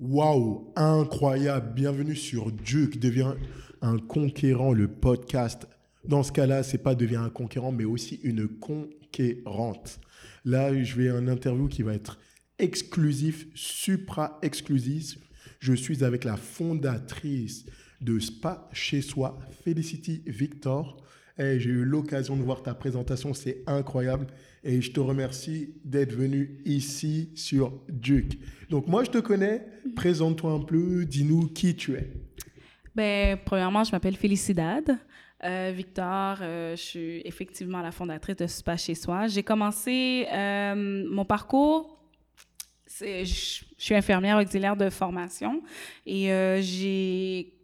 Waouh, incroyable. Bienvenue sur Duke, devient un conquérant, le podcast. Dans ce cas-là, c'est pas devient un conquérant, mais aussi une conquérante. Là, je vais un interview qui va être exclusif, supra-exclusif. Je suis avec la fondatrice de Spa Chez Soi, Felicity Victor. Et j'ai eu l'occasion de voir ta présentation, c'est incroyable. Et je te remercie d'être venu ici sur Duke. Donc moi, je te connais. Présente-toi un peu. Dis-nous qui tu es. Ben, premièrement, je m'appelle Félicidad. Euh, Victor, euh, je suis effectivement la fondatrice de Spa Chez Soi. J'ai commencé euh, mon parcours je, je suis infirmière auxiliaire de formation et euh, j'ai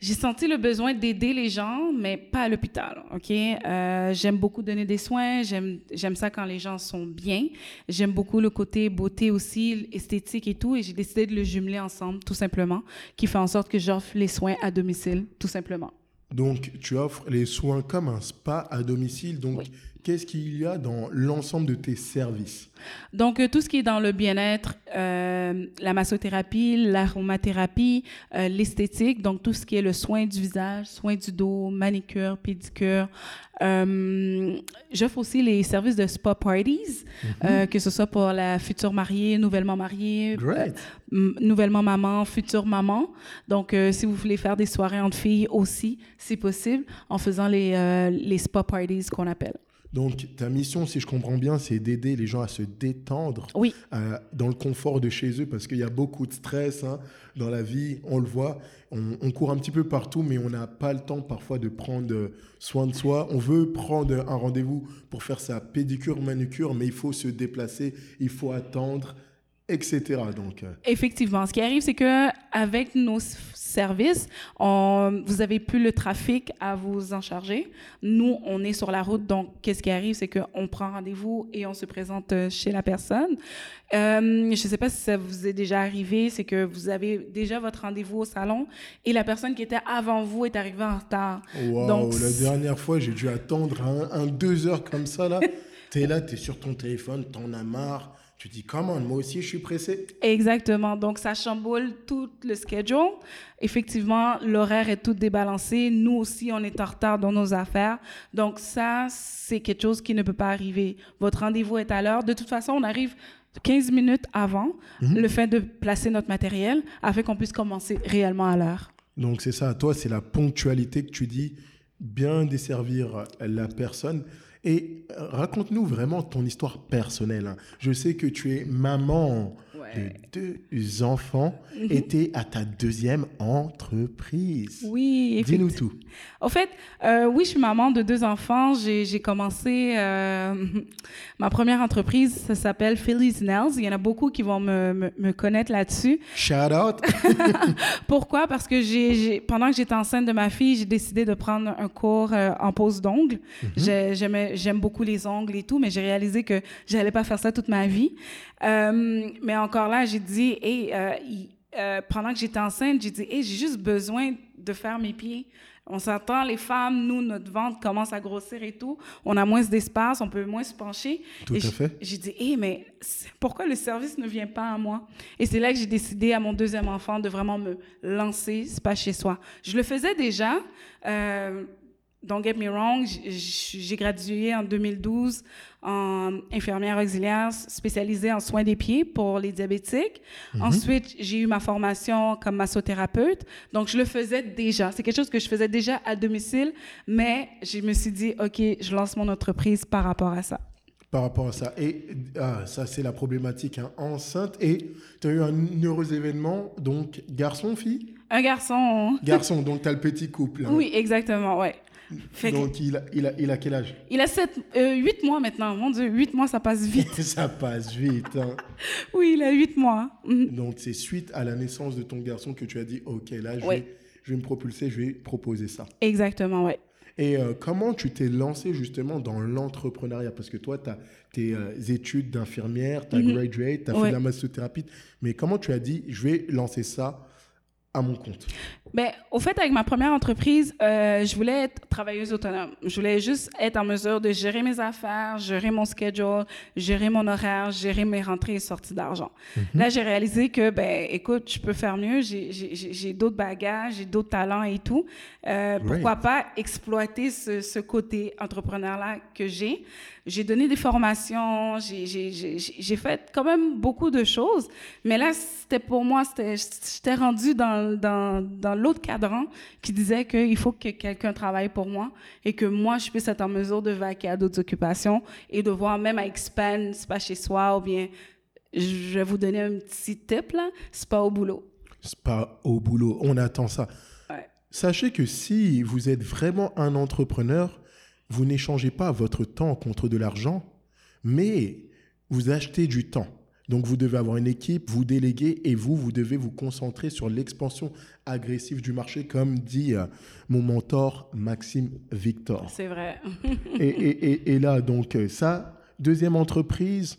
j'ai senti le besoin d'aider les gens, mais pas à l'hôpital, OK? Euh, j'aime beaucoup donner des soins, j'aime, j'aime ça quand les gens sont bien. J'aime beaucoup le côté beauté aussi, esthétique et tout, et j'ai décidé de le jumeler ensemble, tout simplement, qui fait en sorte que j'offre les soins à domicile, tout simplement. Donc, tu offres les soins comme un spa à domicile, donc qu'est-ce qu'il y a dans l'ensemble de tes services? Donc, euh, tout ce qui est dans le bien-être, euh, la massothérapie, l'aromathérapie, euh, l'esthétique, donc tout ce qui est le soin du visage, soin du dos, manicure, pédicure. J'offre aussi les services de spa parties, mm-hmm. que ce soit pour la future mariée, nouvellement mariée, nouvellement maman, future maman. Donc, si vous voulez faire des soirées entre filles aussi, c'est possible en faisant les, les spa parties qu'on appelle. Donc, ta mission, si je comprends bien, c'est d'aider les gens à se détendre oui. Euh, dans le confort de chez eux, parce qu'il y a beaucoup de stress hein, dans la vie, on le voit. On, court un petit peu partout, mais on n'a pas le temps parfois de prendre soin de soi. On veut prendre un rendez-vous pour faire sa pédicure, manucure, mais il faut se déplacer, il faut attendre, etc. Donc, euh. Effectivement, ce qui arrive, c'est que avec nos service. On, vous avez plus le trafic à vous en charger. Nous, on est sur la route, donc qu'est-ce qui arrive, c'est qu'on prend rendez-vous et on se présente euh, chez la personne. Euh, je ne sais pas si ça vous est déjà arrivé, c'est que vous avez déjà votre rendez-vous au salon et la personne qui était avant vous est arrivée en retard. donc, la dernière fois, j'ai dû attendre un, un, deux heures comme ça, là. tu es là, tu es sur ton téléphone, t'en as marre tu dis, comment, moi aussi, je suis pressé. Exactement. Donc, ça chamboule tout le schedule. Effectivement, l'horaire est tout débalancé. Nous aussi, on est en retard dans nos affaires. Donc, ça, c'est quelque chose qui ne peut pas arriver. Votre rendez-vous est à l'heure. De toute façon, on arrive 15 minutes avant mhm. le fait de placer notre matériel afin qu'on puisse commencer réellement à l'heure. Donc, c'est ça. Toi, c'est la ponctualité que tu dis, bien desservir la personne. Et euh, raconte-nous vraiment ton histoire personnelle. Hein. Je sais que tu es maman de deux enfants était à ta deuxième entreprise. Oui, Dis-nous tout. Au fait, euh, oui, je suis maman de deux enfants. J'ai commencé euh, ma première entreprise, ça s'appelle Philly's Nails. Il y en a beaucoup qui vont me, me, connaître là-dessus. Shout out! Pourquoi? Parce que j'ai pendant que j'étais enceinte de ma fille, j'ai décidé de prendre un cours euh, en pose d'ongles. Mm J'aime beaucoup les ongles et tout, mais j'ai réalisé que j'allais pas faire ça toute ma vie. Mais encore là, j'ai dit, et euh, euh, pendant que j'étais enceinte, j'ai dit, hey, j'ai juste besoin de faire mes pieds. On s'attend, les femmes, nous, notre ventre commence à grossir et tout. On a moins d'espace, on peut moins se pencher. Tout à fait. J'ai dit, hé, mais pourquoi le service ne vient pas à moi? Et c'est là que j'ai décidé à mon deuxième enfant de vraiment me lancer, c'est pas chez soi. Je le faisais déjà. Euh, don't get me wrong, j'ai gradué en 2012 en infirmière auxiliaire spécialisée en soins des pieds pour les diabétiques. Mhm. Ensuite, j'ai eu ma formation comme massothérapeute. Donc, je le faisais déjà. C'est quelque chose que je faisais déjà à domicile, mais je me suis dit, OK, je lance mon entreprise par rapport à ça. Par rapport à ça. Et ah, ça, c'est la problématique. Hein. Enceinte, et tu as eu un heureux événement, donc garçon, fille? Un garçon. Garçon, donc tu as le petit couple. Hein. Oui, exactement, ouais. Donc, il a, il, a, il a, quel âge? Il a 7, 8 euh, mois maintenant. Mon Dieu, 8 mois, ça passe vite. ça passe vite. Hein. oui, il a 8 mois. Mhm. Donc, c'est suite à la naissance de ton garçon que tu as dit Ok, là, je, vais, je vais me propulser, je vais proposer ça. Exactement, oui. Et euh, comment tu t'es lancé justement dans l'entrepreneuriat? Parce que toi, tu as tes euh, études d'infirmière, tu as mhm. graduate, tu as fait de la massothérapie. Mais comment tu as dit Je vais lancer ça à mon compte Ben, au fait, avec ma première entreprise, euh, je voulais être travailleuse autonome. Je voulais juste être en mesure de gérer mes affaires, gérer mon schedule, gérer mon horaire, gérer mes rentrées et sorties d'argent. Là, j'ai réalisé que, ben, écoute, je peux faire mieux. J'ai- d'autres bagages, j'ai d'autres talents et tout. Euh, pourquoi pas exploiter ce, ce côté entrepreneur-là que j'ai? J'ai donné des formations, j'ai- fait quand même beaucoup de choses, mais là, c'était pour moi, j'étais rendue dans, dans, dans l'autre cadran qui disait qu'il faut que quelqu'un travaille pour moi et que moi, je puisse être en mesure de vaquer à d'autres occupations et de voir même à expand, c'est pas chez soi ou bien, je vais vous donner un petit tip là, c'est pas au boulot. C'est pas au boulot. On attend ça. Ouais. Sachez que si vous êtes vraiment un entrepreneur, vous n'échangez pas votre temps contre de l'argent, mais vous achetez du temps. Donc vous devez avoir une équipe, vous déléguer et vous, vous devez vous concentrer sur l'expansion agressive du marché, comme dit euh, mon mentor Maxime Victor. C'est vrai. et, et- et- et là, donc, euh, ça, deuxième entreprise.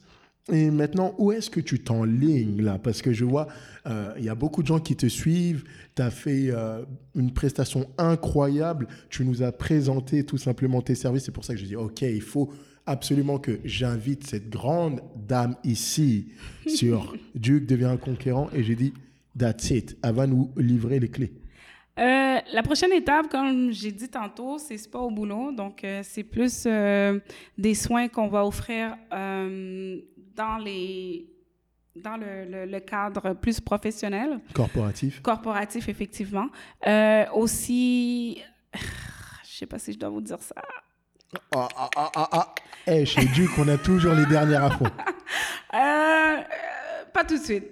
Et maintenant, où est-ce que tu t'enlignes là? Parce que je vois, euh, il y a beaucoup de gens qui te suivent. Tu as fait euh, une prestation incroyable. Tu nous as présenté tout simplement tes services. C'est pour ça que je dis, OK, il faut absolument que j'invite cette grande dame ici sur Duke devient un conquérant. Et j'ai dit, that's it. Elle va nous livrer les clés. Euh, la prochaine étape, comme j'ai dit tantôt, c'est pas au boulot. Donc, euh, c'est plus euh, des soins qu'on va offrir dans, les, dans le, le- le cadre plus professionnel, Corporatif. corporatif, effectivement. Euh, aussi, je sais pas si je dois vous dire ça. Ah, ah, ah, ah, ah. Eh, chez Duke, on a toujours les dernières fond. Euh, pas tout de suite.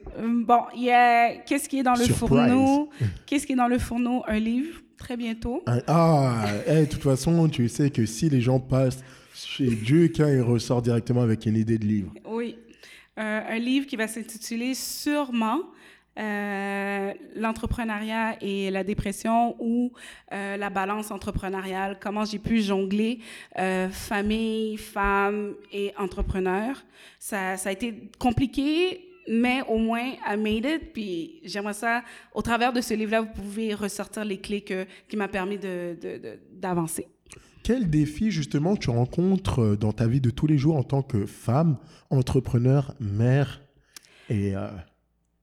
Bon, il y a qu'est-ce qui est dans le Surprise. fourneau? Qu'est-ce qui est dans le fourneau? Un livre, très bientôt. Ah, Ah, eh, de toute façon, tu sais que si les gens passent chez Duke, hein, ils ressortent directement avec une idée de livre. Oui. Euh, un livre qui va s'intituler sûrement euh, L'entrepreneuriat et la dépression ou euh, la balance entrepreneuriale, comment j'ai pu jongler famille, femme et entrepreneur. Ça, a été compliqué, mais au moins, I made it. Puis j'aimerais ça, au travers de ce livre-là, vous pouvez ressortir les clés qui m'a permis d'avancer. Quel défi, justement, tu rencontres euh, dans ta vie de tous les jours en tant que femme, entrepreneur, mère et... euh,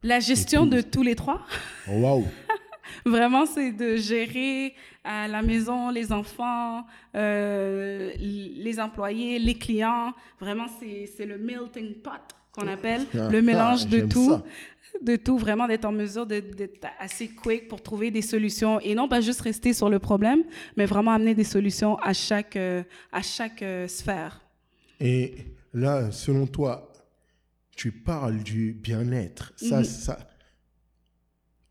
La gestion de tous les trois. Waouh Vraiment, c'est de gérer à la maison les enfants, euh, les employés, les clients. Vraiment, c'est le melting pot qu'on appelle, Ah, le mélange de tout. De tout, vraiment d'être en mesure d'être assez quick pour trouver des solutions et non pas juste rester sur le problème, mais vraiment amener des solutions à chaque, euh, à chaque euh, sphère. Et là, selon toi, tu parles du bien-être. Ça, Mhm. ça...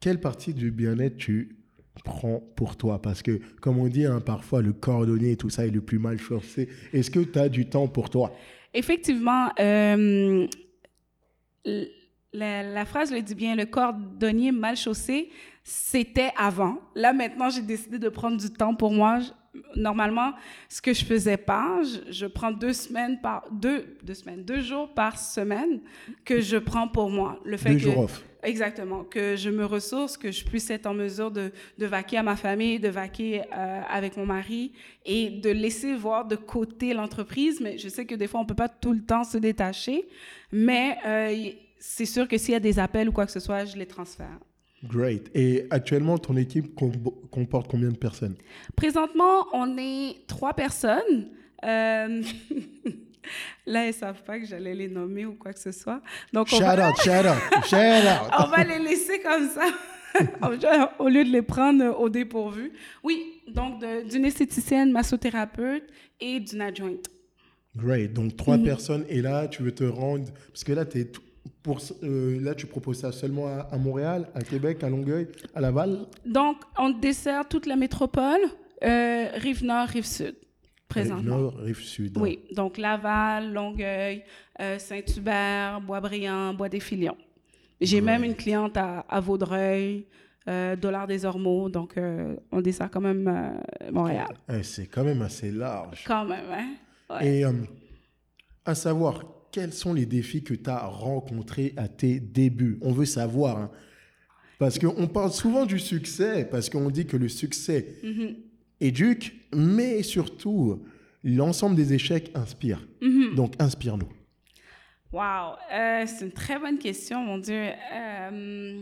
Quelle partie du bien-être tu prends pour toi? Parce que, comme on dit, hein, parfois, le cordonnier et tout ça est le plus mal chaussé. Est-ce que tu as du temps pour toi? Effectivement, euh, la, la phrase le dit bien, le cordonnier mal chaussé, c'était avant. Là, maintenant, j'ai décidé de prendre du temps pour moi. Je- Normalement, ce que je faisais pas, je, je prends deux semaines par deux, deux semaines, deux jours par semaine que je prends pour moi. Le fait Deux que, jours off. Exactement, que je me ressource, que je puisse être en mesure de, de vaquer à ma famille, de vaquer euh, avec mon mari et de laisser voir de côté l'entreprise. Mais je sais que des fois, on peut pas tout le temps se détacher. Mais euh, c'est sûr que s'il y a des appels ou quoi que ce soit, je les transfère. Great. Et actuellement, ton équipe com- comporte combien de personnes? Présentement, on est trois personnes. Euh, Là, ils savent pas que j'allais les nommer ou quoi que ce soit. Donc, on Shout va, out, shout out, shout out. on va les laisser comme ça, au lieu de les prendre au dépourvu. Oui, donc d'une esthéticienne, massothérapeute et d'une adjointe. Great. Donc, trois Mhm. personnes. Et là, tu veux te rendre. Parce que là, t'es tout- pour, euh, là, tu proposes ça seulement à, à Montréal, à Québec, à Longueuil, à Laval? Donc, on dessert toute la métropole, euh, rive nord, rive sud, présentement. Rive Nord, rive sud. Oui, donc Laval, Longueuil, euh, Saint-Hubert, Boisbriand, Bois-des-Filions. J'ai même une cliente à, à Vaudreuil, Dollars des Ormeaux, donc on dessert quand même Montréal. Eh, c'est quand même assez large. Quand même, hein? Ouais. Et à savoir, quels sont les défis que tu as rencontrés à tes débuts? On veut savoir. hein. Parce qu'on parle souvent du succès, parce qu'on dit que le succès Mhm. éduque, mais surtout, l'ensemble des échecs inspire. Mhm. Donc, inspire-nous. Wow, euh, c'est une très bonne question, mon Dieu. Euh,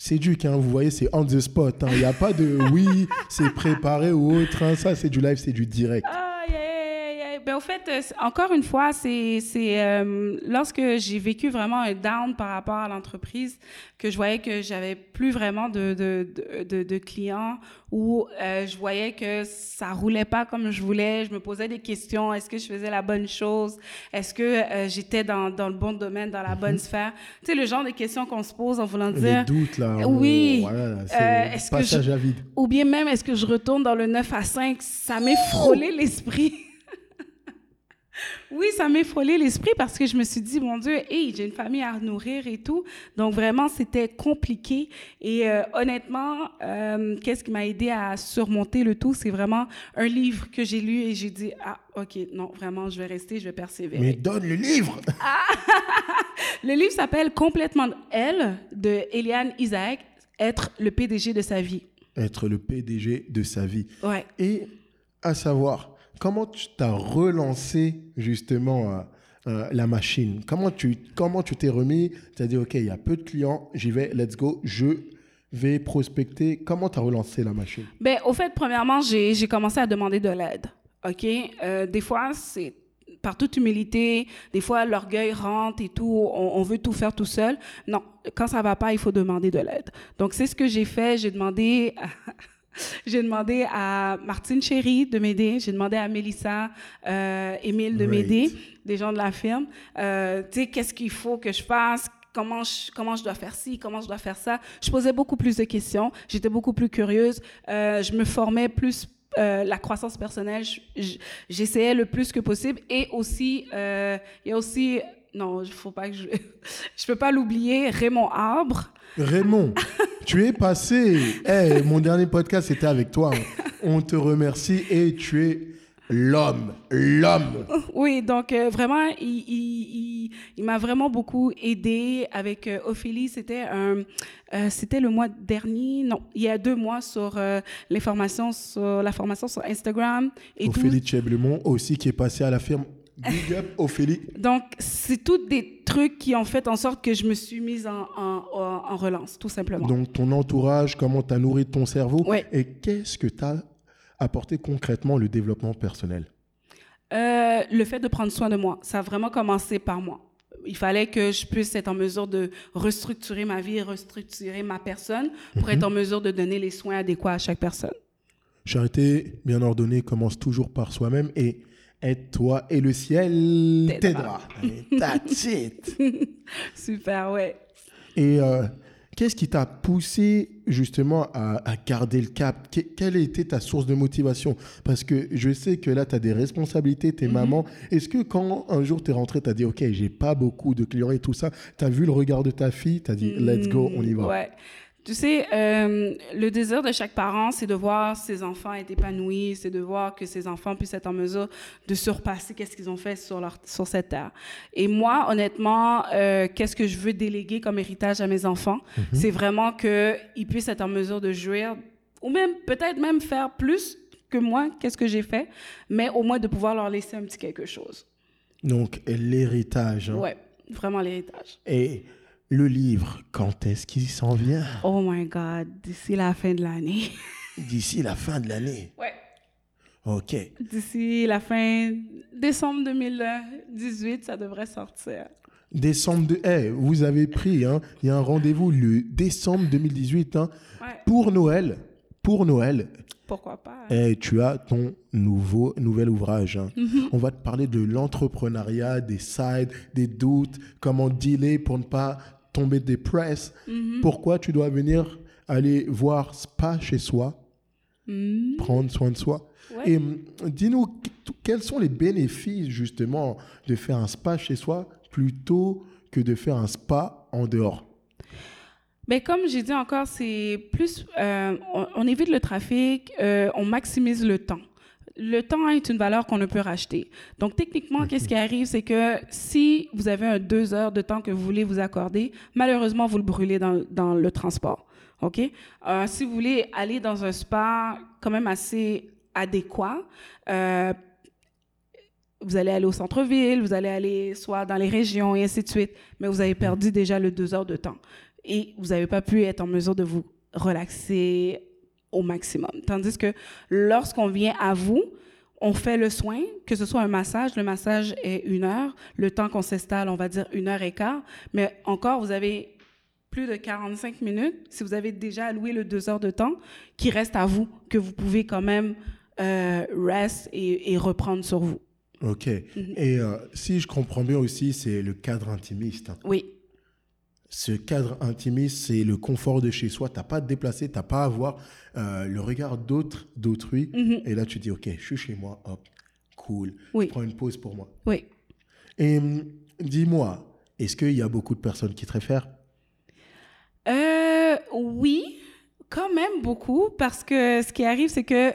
C'est du hein, vous voyez, c'est on the spot. hein. Il n'y a pas de oui, c'est préparé ou autre. hein. Ça, c'est du live, c'est du direct. Aïe. Ben, au fait, euh, encore une fois, c'est euh, lorsque j'ai vécu vraiment un down par rapport à l'entreprise que je voyais que j'avais plus vraiment de, de, de, clients ou euh, je voyais que ça roulait pas comme je voulais. Je me posais des questions. Est-ce que je faisais la bonne chose? Est-ce que euh, j'étais dans, dans le bon domaine, dans la bonne sphère? Tu sais, le genre de questions qu'on se pose en voulant Les dire... doutes, là. Oui. on- voilà, Euh, c'est est-ce que passage je- à vide. Ou bien même, est-ce que je retourne dans le 9 à 5? Ça m'est frôlé l'esprit. Oui, ça m'est frôlé l'esprit parce que je me suis dit, mon Dieu, hey, j'ai une famille à nourrir et tout. Donc vraiment, c'était compliqué. Et euh, honnêtement, euh, qu'est-ce qui m'a aidé à surmonter le tout? C'est vraiment un livre que j'ai lu et j'ai dit, ah, OK, non, vraiment, je vais rester, je vais persévérer. Mais donne le livre Le livre s'appelle Complètement Elle de Eliane Isaac, Être le PDG de sa vie. Être le PDG de sa vie. Ouais. Et à savoir, comment tu t'as relancé justement euh, euh, la machine? Comment tu comment tu t'es remis? Tu as dit, OK, il y a peu de clients, j'y vais, let's go, je vais prospecter. Comment tu as relancé la machine? Ben, au fait, premièrement, j'ai commencé à demander de l'aide. OK? Euh, des fois, c'est par toute humilité, des fois, l'orgueil rentre et tout, on, veut tout faire tout seul. Non, quand ça va pas, il faut demander de l'aide. Donc, c'est ce que j'ai fait. J'ai demandé j'ai demandé à Martine Chéry de m'aider. J'ai demandé à Mélissa, euh, Émile de m'aider, des gens de la firme. Euh, tu sais, qu'est-ce qu'il faut que je fasse? Comment je, comment je dois faire ci, comment je dois faire ça? Je posais beaucoup plus de questions. J'étais beaucoup plus curieuse. Euh, je me formais plus euh, la croissance personnelle. Je- je- J'essayais le plus que possible. Et aussi, euh, il y a aussi, non, il faut pas que je, je peux pas l'oublier, Raymond Arbre. Raymond, tu es passé. Eh, mon dernier podcast, c'était avec toi. On te remercie et tu es l'homme. L'homme. Oui, donc euh, vraiment, il, il, il, il m'a vraiment beaucoup aidé avec euh, Ophélie. C'était un, euh, c'était le mois dernier, non, il y a deux mois sur les formations, sur la formation sur Instagram et Ophélie Cheblemont aussi qui est passé à la firme. Big up, Ophélie. Donc, c'est tous des trucs qui ont fait en sorte que je me suis mise en, en, relance, tout simplement. Donc, ton entourage, comment tu as nourri ton cerveau Ouais. et qu'est-ce que tu as apporté concrètement le développement personnel? Euh, le fait de prendre soin de moi, ça a vraiment commencé par moi. Il fallait que je puisse être en mesure de restructurer ma vie, restructurer ma personne pour être en mesure de donner les soins adéquats à chaque personne. Charité bien ordonnée commence toujours par soi-même et aide-toi et le ciel T'aidera. That's it. Super, ouais. Et euh, qu'est-ce qui t'a poussé justement à, à garder le cap? Que- Quelle était ta source de motivation? Parce que je sais que là, tu as des responsabilités, Mhm. t'es maman. Est-ce que quand un jour tu es rentré, tu as dit, OK, j'ai pas beaucoup de clients et tout ça, tu as vu le regard de ta fille, tu as dit, let's go, on y va? Mm, Ouais. Tu sais, euh, le désir de chaque parent, c'est de voir ses enfants être épanouis, c'est de voir que ses enfants puissent être en mesure de surpasser qu'est-ce qu'ils ont fait sur, leur, sur cette terre. Et moi, honnêtement, euh, qu'est-ce que je veux déléguer comme héritage à mes enfants? C'est vraiment qu'ils puissent être en mesure de jouir, ou même peut-être même faire plus que moi, qu'est-ce que j'ai fait, mais au moins de pouvoir leur laisser un petit quelque chose. Donc, l'héritage. hein? Ouais, vraiment l'héritage. Et le livre, quand est-ce qu'il s'en vient? Oh my God, d'ici la fin de l'année. D'ici la fin de l'année? Ouais. OK. D'ici la fin décembre 2018, ça devrait sortir. Décembre de... Eh, vous avez pris, hein, il y a un rendez-vous le décembre 2018 hein, Ouais. pour Noël. Pour Noël, Pourquoi pas? eh, tu as ton nouveau, nouvel ouvrage. hein. Mm-hmm. On va te parler de l'entrepreneuriat, des sides, des doutes, comment dealer pour ne pas tomber des presses. Mm-hmm. Pourquoi tu dois venir aller voir Spa chez soi, Hmm, prendre soin de soi? Ouais. Et hum, dis-nous, qu- quels sont les bénéfices justement de faire un spa chez soi plutôt que de faire un spa en dehors? Ben, comme j'ai dit encore, c'est plus, euh, on, on évite le trafic, euh, on maximise le temps. Le temps est une valeur qu'on ne peut racheter. Donc, techniquement, qu'est-ce qui arrive, c'est que si vous avez un deux heures de temps que vous voulez vous accorder, malheureusement, vous le brûlez dans, dans le transport. OK? Euh, si vous voulez aller dans un spa quand même assez adéquat, euh, vous allez aller au centre-ville, vous allez aller soit dans les régions et ainsi de suite, mais vous avez perdu déjà le deux heures de temps. Et vous n'avez pas pu être en mesure de vous relaxer au maximum. Tandis que lorsqu'on vient à vous, on fait le soin, que ce soit un massage, le massage est une heure, le temps qu'on s'installe, on va dire une heure et quart, mais encore, vous avez plus de 45 minutes, si vous avez déjà alloué le deux heures de temps, qui reste à vous, que vous pouvez quand même euh, rest et, reprendre sur vous. OK. Mhm. Et euh, si je comprends bien aussi, c'est le cadre intimiste. Oui. Ce cadre intimiste, c'est le confort de chez soi. Tu n'as pas à te déplacer, tu n'as pas à avoir euh, le regard d'autres, d'autrui. Mhm. Et là, tu dis, OK, je suis chez moi, hop, cool. Oui. Je prends une pause pour moi. Oui. Et hum, dis-moi, est-ce qu'il y a beaucoup de personnes qui te réfèrent euh, oui, quand même beaucoup, parce que ce qui arrive, c'est que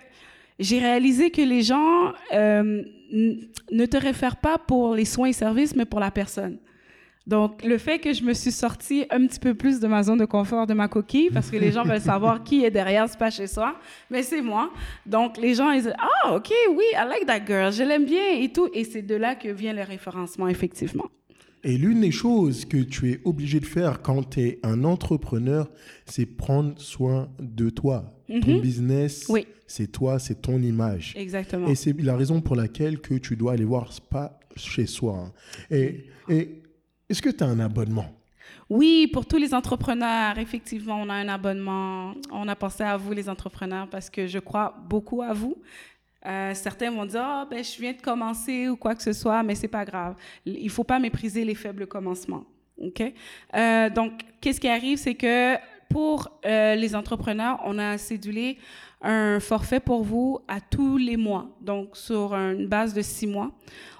j'ai réalisé que les gens euh, ne te réfèrent pas pour les soins et services, mais pour la personne. Donc, le fait que je me suis sortie un petit peu plus de ma zone de confort, de ma coquille, parce que les gens veulent savoir qui est derrière ce pas chez soi, mais c'est moi. Donc, les gens, ils disent, ah, OK, oui, I like that girl, je l'aime bien et tout. Et c'est de là que vient le référencement, effectivement. Et l'une des choses que tu es obligé de faire quand tu es un entrepreneur, c'est prendre soin de toi. Ton mhm. business, c'est toi, c'est ton image. Exactement. Et c'est la raison pour laquelle que tu dois aller voir Spa chez soi. Hein. Et, et est-ce que tu as un abonnement? Oui, pour tous les entrepreneurs, effectivement, on a un abonnement. On a pensé à vous, les entrepreneurs, parce que je crois beaucoup à vous. Euh, certains vont dire, ah, ben, je viens de commencer ou quoi que ce soit, mais c'est pas grave. Il faut pas mépriser les faibles commencements. OK? Euh, donc, qu'est-ce qui arrive, c'est que pour euh, les entrepreneurs, on a cédulé un forfait pour vous à tous les mois. Donc, sur une base de six mois,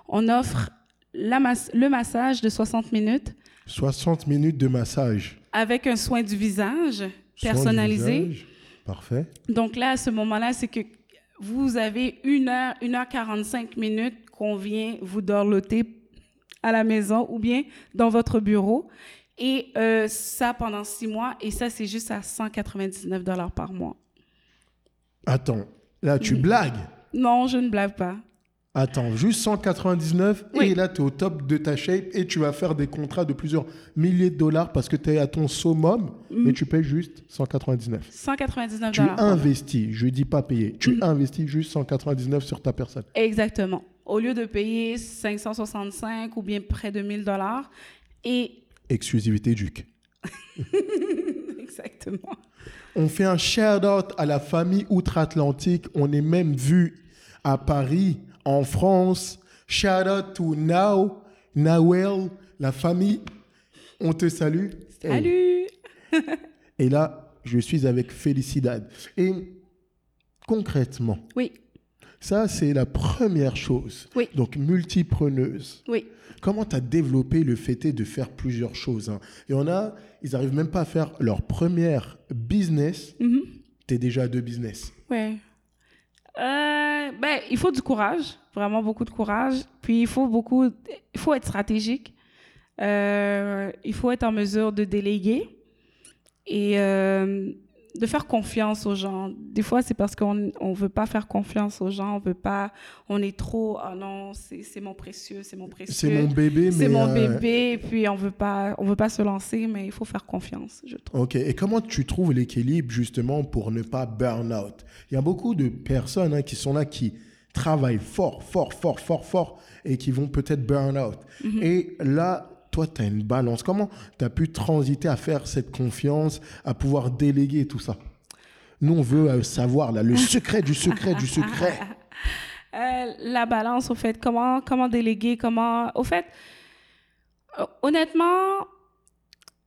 on offre la le massage de 60 minutes. 60 minutes de massage. Avec un soin du visage personnalisé. Parfait. Donc là, à ce moment-là, c'est que vous avez une heure, une heure 45 minutes qu'on vient vous dorloter à la maison ou bien dans votre bureau. Et euh, ça pendant six mois. Et ça, c'est juste à 199 dollars par mois. Attends, là, tu blagues Non, je ne blague pas. Attends, juste 199 et là, tu es au top de ta shape et tu vas faire des contrats de plusieurs milliers de dollars parce que tu es à ton summum, mais mm. tu payes juste 199. 199 Tu investis, je dis pas payer, tu mm. investis juste 199 sur ta personne. Exactement. Au lieu de payer 565 ou bien près de 1000 dollars et... Exclusivité Duc. Exactement. On fait un shout-out à la famille outre-Atlantique. On est même vu à Paris en France. Shout out to Now, Nawel, la famille. On te salue. Salut. Et là, je suis avec Félicidad. Et concrètement, oui. Ça, c'est la première chose. Oui. Donc, multipreneuse. Oui. Comment tu as développé le fait de faire plusieurs choses hein? Et on a, ils n'arrivent même pas à faire leur première business. Mm-hmm. Tu es déjà à deux business. Oui. Euh, ben, il faut du courage, vraiment beaucoup de courage. Puis il faut beaucoup, il faut être stratégique. Euh, il faut être en mesure de déléguer et euh, de faire confiance aux gens. Des fois, c'est parce qu'on ne veut pas faire confiance aux gens, on veut pas, on est trop, ah non, c'est mon précieux, c'est mon précieux. C'est mon bébé, mais. C'est mon euh, bébé, et puis on veut pas, on veut pas se lancer, mais il faut faire confiance, je trouve. Ok, et comment tu trouves l'équilibre justement pour ne pas burn out? Il y a beaucoup de personnes hein, qui sont là qui travaillent fort, fort, fort, fort, fort, et qui vont peut-être burn out. Mm-hmm. Et là, toi, tu as une balance. Comment tu as pu transiter à faire cette confiance, à pouvoir déléguer tout ça? Nous, on veut euh, savoir là, le secret du secret du secret. Euh, la balance, au fait, comment, comment déléguer, comment... Au fait, honnêtement,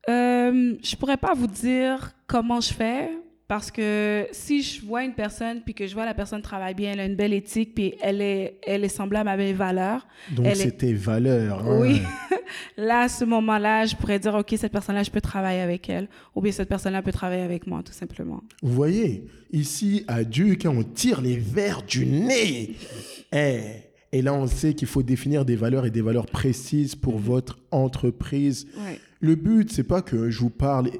euh, je pourrais pas vous dire comment je fais Parce que si je vois une personne, puis que je vois la personne travaille bien, elle a une belle éthique, puis elle est, elle est semblable à mes valeurs. Donc, elle est- c'est tes valeurs. hein. Oui. là, à ce moment-là, je pourrais dire, OK, cette personne-là, je peux travailler avec elle. Ou bien cette personne-là peut travailler avec moi, tout simplement. Vous voyez, ici à Dieu, quand on tire les verres du nez, eh, et là on sait qu'il faut définir des valeurs et des valeurs précises pour votre entreprise. Ouais. Le but, c'est pas que je vous parle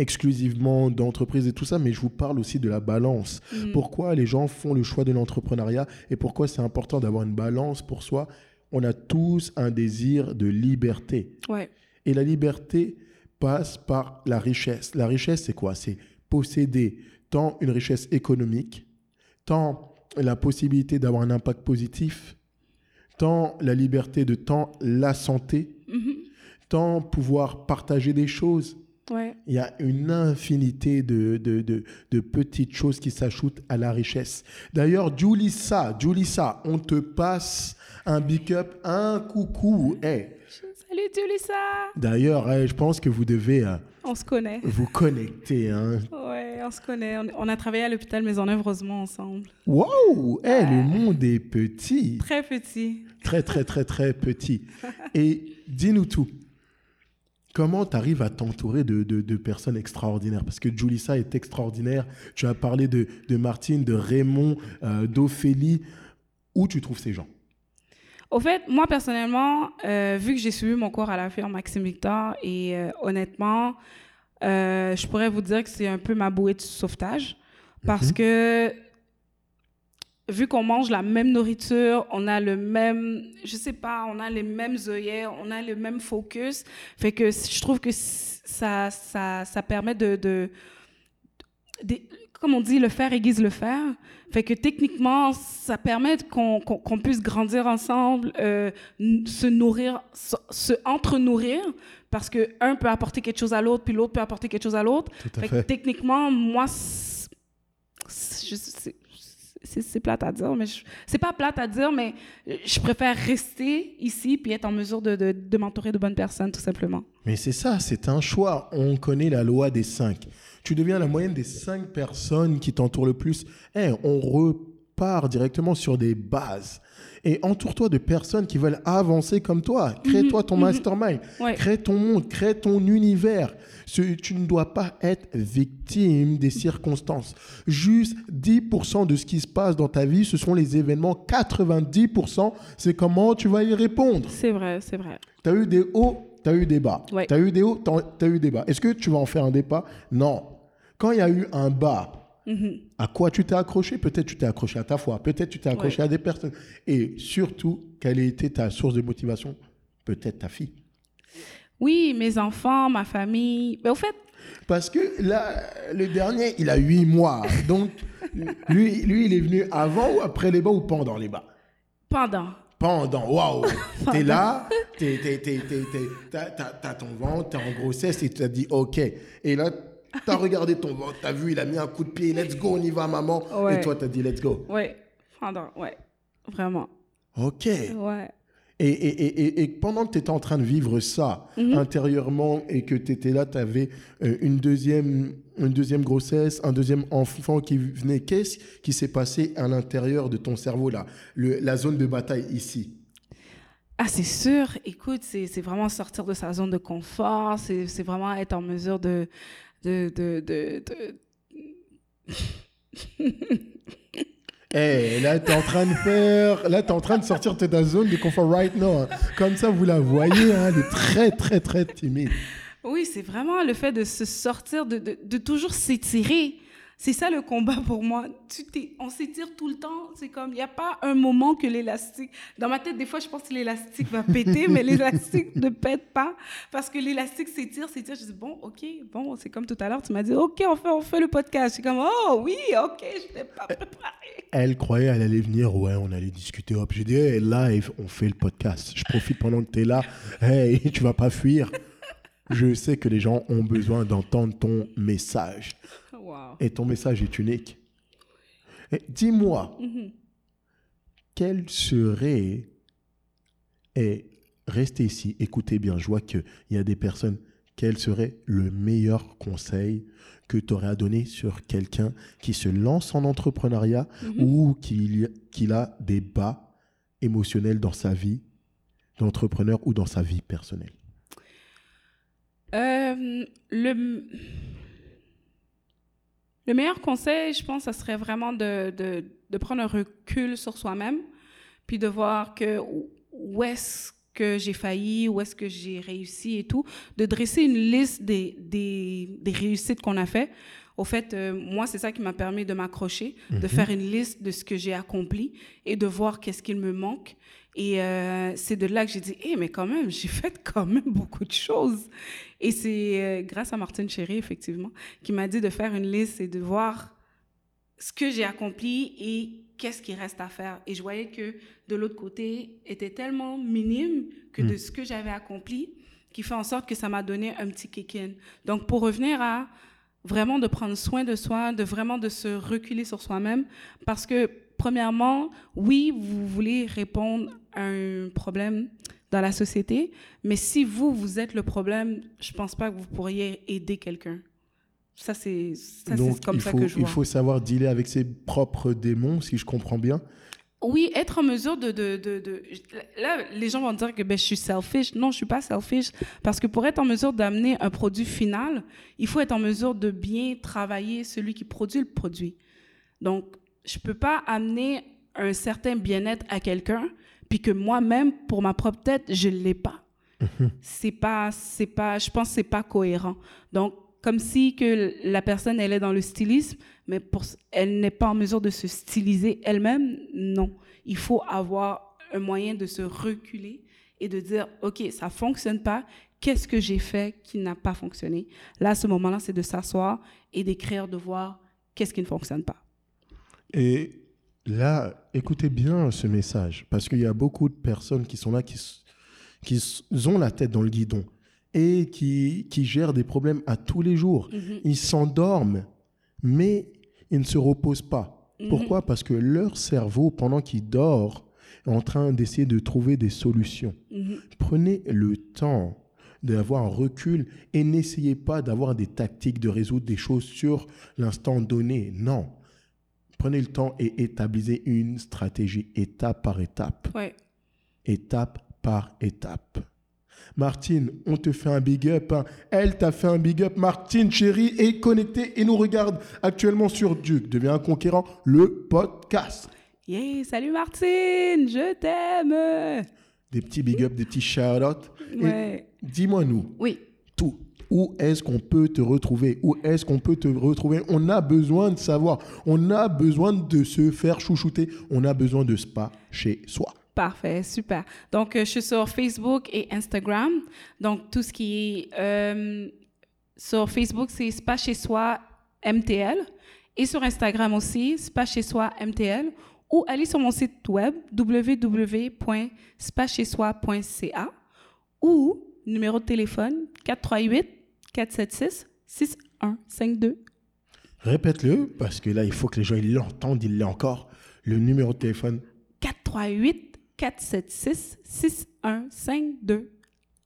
exclusivement d'entreprise et tout ça, mais je vous parle aussi de la balance. Pourquoi les gens font le choix de l'entrepreneuriat et pourquoi c'est important d'avoir une balance pour soi? On a tous un désir de liberté. Ouais. Et la liberté passe par la richesse. La richesse, c'est quoi? C'est posséder tant une richesse économique, tant la possibilité d'avoir un impact positif, tant la liberté de tant la santé, tant pouvoir partager des choses. Ouais. Il y a une infinité de, de, de- de petites choses qui s'ajoutent à la richesse. D'ailleurs, Julissa, Julissa, on te passe un big up, un coucou. Eh, Salut, Julissa! D'ailleurs, eh, je pense que vous devez euh, On se connaît. vous connecter. Hein. Ouais, on se connaît. On, on a travaillé à l'hôpital Maisonneuve Rosemont ensemble. Waouh Eh, Le monde est petit. Très petit. Très, très, très, très petit. Et dis-nous tout. Comment tu arrives à t'entourer de, de- de personnes extraordinaires? Parce que Julissa est extraordinaire. Tu as parlé de, de Martine, de Raymond, euh, d'Ophélie. Où tu trouves ces gens? Au fait, moi, personnellement, euh, vu que j'ai suivi mon cours à la firme Maxime Victor, et euh, honnêtement, je pourrais vous dire que c'est un peu ma bouée de sauvetage. Parce que, vu qu'on mange la même nourriture, on a le même, je sais pas, on a les mêmes œillets, on a le même focus. Fait que je trouve que ça, ça, ça permet de, de, de- comme on dit, le faire aiguise le faire. Fait que techniquement, ça permet qu'on qu'on puisse grandir ensemble, euh, se nourrir, se, se entre-nourrir, parce que un peut apporter quelque chose à l'autre, puis l'autre peut apporter quelque chose à l'autre. Tout à Fait que fait. techniquement, moi, je- c'est- plate à dire, mais c'est pas plate à dire, mais je préfère rester ici puis être en mesure de m'entourer de bonnes personnes, tout simplement. Mais c'est ça, c'est un choix. On connaît la loi des cinq. Tu deviens la moyenne des cinq personnes qui t'entourent le plus. Eh, on repart directement sur des bases. Et entoure-toi de personnes qui veulent avancer comme toi. Crée-toi ton mastermind. Ouais. Crée ton monde, crée ton univers. Tu ne dois pas être victime des circonstances. Juste 10% de ce qui se passe dans ta vie, ce sont les événements. 90%, c'est comment tu vas y répondre. C'est vrai, c'est vrai. Tu as eu des hauts, tu as eu des bas. Ouais. Tu as eu des hauts, tu as eu des bas. Est-ce que tu vas en faire un débat Non. Quand il y a eu un bas, Mhm. à quoi tu t'es accroché? Peut-être tu t'es accroché à ta foi, peut-être tu t'es accroché Ouais. à des personnes. Et surtout, quelle a été ta source de motivation? Peut-être ta fille. Oui, mes enfants, ma famille. Mais au fait, Parce que là, le dernier, il a huit mois. Donc, lui, lui, il est venu avant ou après les bas ou pendant les bas? Pendant. Pendant, waouh T'es là, t'as, t'as- t'as ton ventre, t'es en grossesse et tu as dit OK. Et là, t'as regardé ton ventre, t'as vu, il a mis un coup de pied, let's go, on y va, maman. Ouais. Et toi, t'as dit let's go. Ouais, pendant, ouais. Vraiment. OK. Ouais. Et, et, et, et, pendant que tu étais en train de vivre ça intérieurement et que tu étais là, tu avais une, deuxième, une deuxième grossesse, un deuxième enfant qui venait, qu'est-ce qui s'est passé à l'intérieur de ton cerveau là? Le- La zone de bataille ici Ah, c'est sûr. Écoute, c'est c'est vraiment sortir de sa zone de confort. C'est c'est vraiment être en mesure de. De, de, de, de- Eh, là, tu es en train de faire. Là, tu es en train de sortir de ta zone de confort right now. hein. Comme ça, vous la voyez, hein, elle est très, très, très timide. Oui, c'est vraiment le fait de se sortir, de, de, de toujours s'étirer. C'est ça le combat pour moi. Tu on s'étire tout le temps. C'est comme, il n'y a pas un moment que l'élastique. Dans ma tête, des fois, je pense que l'élastique va péter, mais l'élastique ne pète pas. Parce que l'élastique s'étire, s'étire. Je dis, bon, OK, bon, c'est comme tout à l'heure, tu m'as dit, OK, on fait, on fait le podcast. Je suis comme, oh oui, OK, je n'étais pas préparée. Elle croyait elle allait venir, ouais, on allait discuter. Hop, j'ai dit, hey, live, on fait le podcast. Je profite pendant que tu es là. Hey, tu vas pas fuir. Je sais que les gens ont besoin d'entendre ton message. Wow. Et ton message est unique. Dis-moi, quel serait. Et restez ici, écoutez bien, je vois qu'il y a des personnes quel serait le meilleur conseil que tu aurais à donner sur quelqu'un qui se lance en entrepreneuriat Mhm. ou qui, qu'il a des bas émotionnels dans sa vie d'entrepreneur ou dans sa vie personnelle? Euh, le, le meilleur conseil, je pense, ça serait vraiment de, de, de prendre un recul sur soi-même, puis de voir que où est-ce que j'ai failli, où est-ce que j'ai réussi et tout, de dresser une liste des, des, des réussites qu'on a fait. Au fait, euh, moi, c'est ça qui m'a permis de m'accrocher, de faire une liste de ce que j'ai accompli et de voir qu'est-ce qu'il me manque. Et euh, c'est de là que j'ai dit, hé, mais quand même, j'ai fait quand même beaucoup de choses. Et c'est euh, grâce à Martine Chéry, effectivement, qui m'a dit de faire une liste et de voir ce que j'ai accompli et qu'est-ce qui reste à faire. Et je voyais que de l'autre côté était tellement minime que de ce que j'avais accompli, qui fait en sorte que ça m'a donné un petit kick-in. Donc, pour revenir à vraiment de prendre soin de soi, de vraiment de se reculer sur soi-même, parce que premièrement, oui, vous voulez répondre à un problème dans la société, mais si vous, vous êtes le problème, je pense pas que vous pourriez aider quelqu'un. Ça, c'est ça, comme il ça faut, que je il vois. faut savoir dealer avec ses propres démons, si je comprends bien. Oui, être en mesure de, de, de, de- Là, les gens vont dire que ben, je suis selfish. Non, je suis pas selfish. Parce que pour être en mesure d'amener un produit final, il faut être en mesure de bien travailler celui qui produit le produit. Donc, je peux pas amener un certain bien-être à quelqu'un, puis que moi-même, pour ma propre tête, je l'ai pas. c'est pas, c'est pas, je pense que c'est pas cohérent. Donc, comme si que la personne, elle est dans le stylisme, mais pour, elle n'est pas en mesure de se styliser elle-même, non. Il faut avoir un moyen de se reculer et de dire, OK, ça fonctionne pas, qu'est-ce que j'ai fait qui n'a pas fonctionné? Là, à ce moment-là, c'est de s'asseoir et d'écrire, de voir qu'est-ce qui ne fonctionne pas. Et là, écoutez bien ce message, parce qu'il y a beaucoup de personnes qui sont là, qui, qui ont la tête dans le guidon et qui, qui gèrent des problèmes à tous les jours. Ils s'endorment, mais ils ne se reposent pas. Pourquoi? Parce que leur cerveau, pendant qu'il dort, est en train d'essayer de trouver des solutions. Prenez le temps d'avoir un recul et n'essayez pas d'avoir des tactiques de résoudre des choses sur l'instant donné. Non. Prenez le temps et établissez une stratégie étape par étape. Ouais. Étape par étape. Martine, on te fait un big up. hein. Elle t'a fait un big up. Martine, chérie, est connectée et nous regarde actuellement sur Duke. Devient un conquérant, le podcast. Yeah, salut Martine, je t'aime. Des petits big up, des petits shout-out. Ouais. Dis-moi nous, Oui. Où est-ce qu'on peut te retrouver? Où est-ce qu'on peut te retrouver? On a besoin de savoir. On a besoin de se faire chouchouter. On a besoin de spa chez soi. Parfait, super. Donc, euh, je suis sur Facebook et Instagram. Donc, tout ce qui est euh, sur Facebook, c'est Spa chez soi MTL. Et sur Instagram aussi, Spa chez soi MTL. Ou aller sur mon site web www.spachezois.ca ou numéro de téléphone 438 476 6152. Répète-le, parce que là, il faut que les gens ils l'entendent, ils l'aient encore. Le numéro de téléphone. 438 476 6152.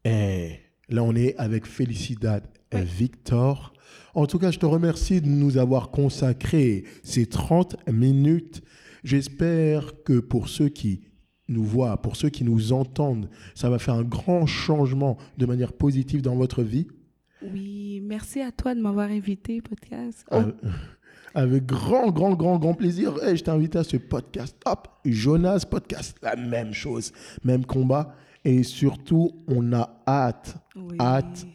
Et là, on est avec Felicidad et Victor. En tout cas, je te remercie de nous avoir consacré ces 30 minutes. J'espère que pour ceux qui nous voient, pour ceux qui nous entendent, ça va faire un grand changement de manière positive dans votre vie. Oui, merci à toi de m'avoir invité, podcast. Oh, Euh, Avec grand, grand, grand, grand plaisir. Hey, je t'ai invité à ce podcast. Hop, Jonas Podcast. La même chose, même combat. Et surtout, on a hâte, oui. hâte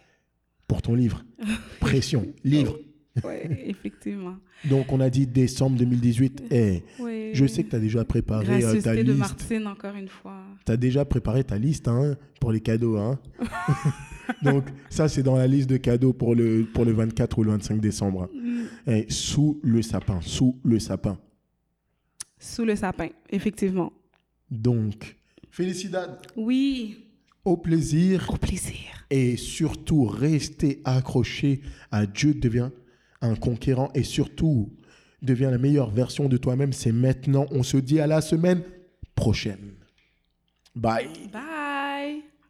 pour ton livre. Pression, livre. Ouais, effectivement. Donc, on a dit décembre 2018. Eh, Oui. je sais que tu as déjà préparé euh, ta Gracieuseté de liste. Martine, encore une fois. Tu as déjà préparé ta liste hein, pour les cadeaux. Hein. Donc, ça, c'est dans la liste de cadeaux pour le, pour le 24 ou le 25 décembre. Eh, sous le sapin, sous le sapin. Sous le sapin, effectivement. Donc, Félicidad, Oui, au plaisir au plaisir. et surtout restez accroché à Dieu devient un conquérant et surtout devient la meilleure version de toi-même. C'est maintenant. On se dit à la semaine prochaine. Bye. Bye.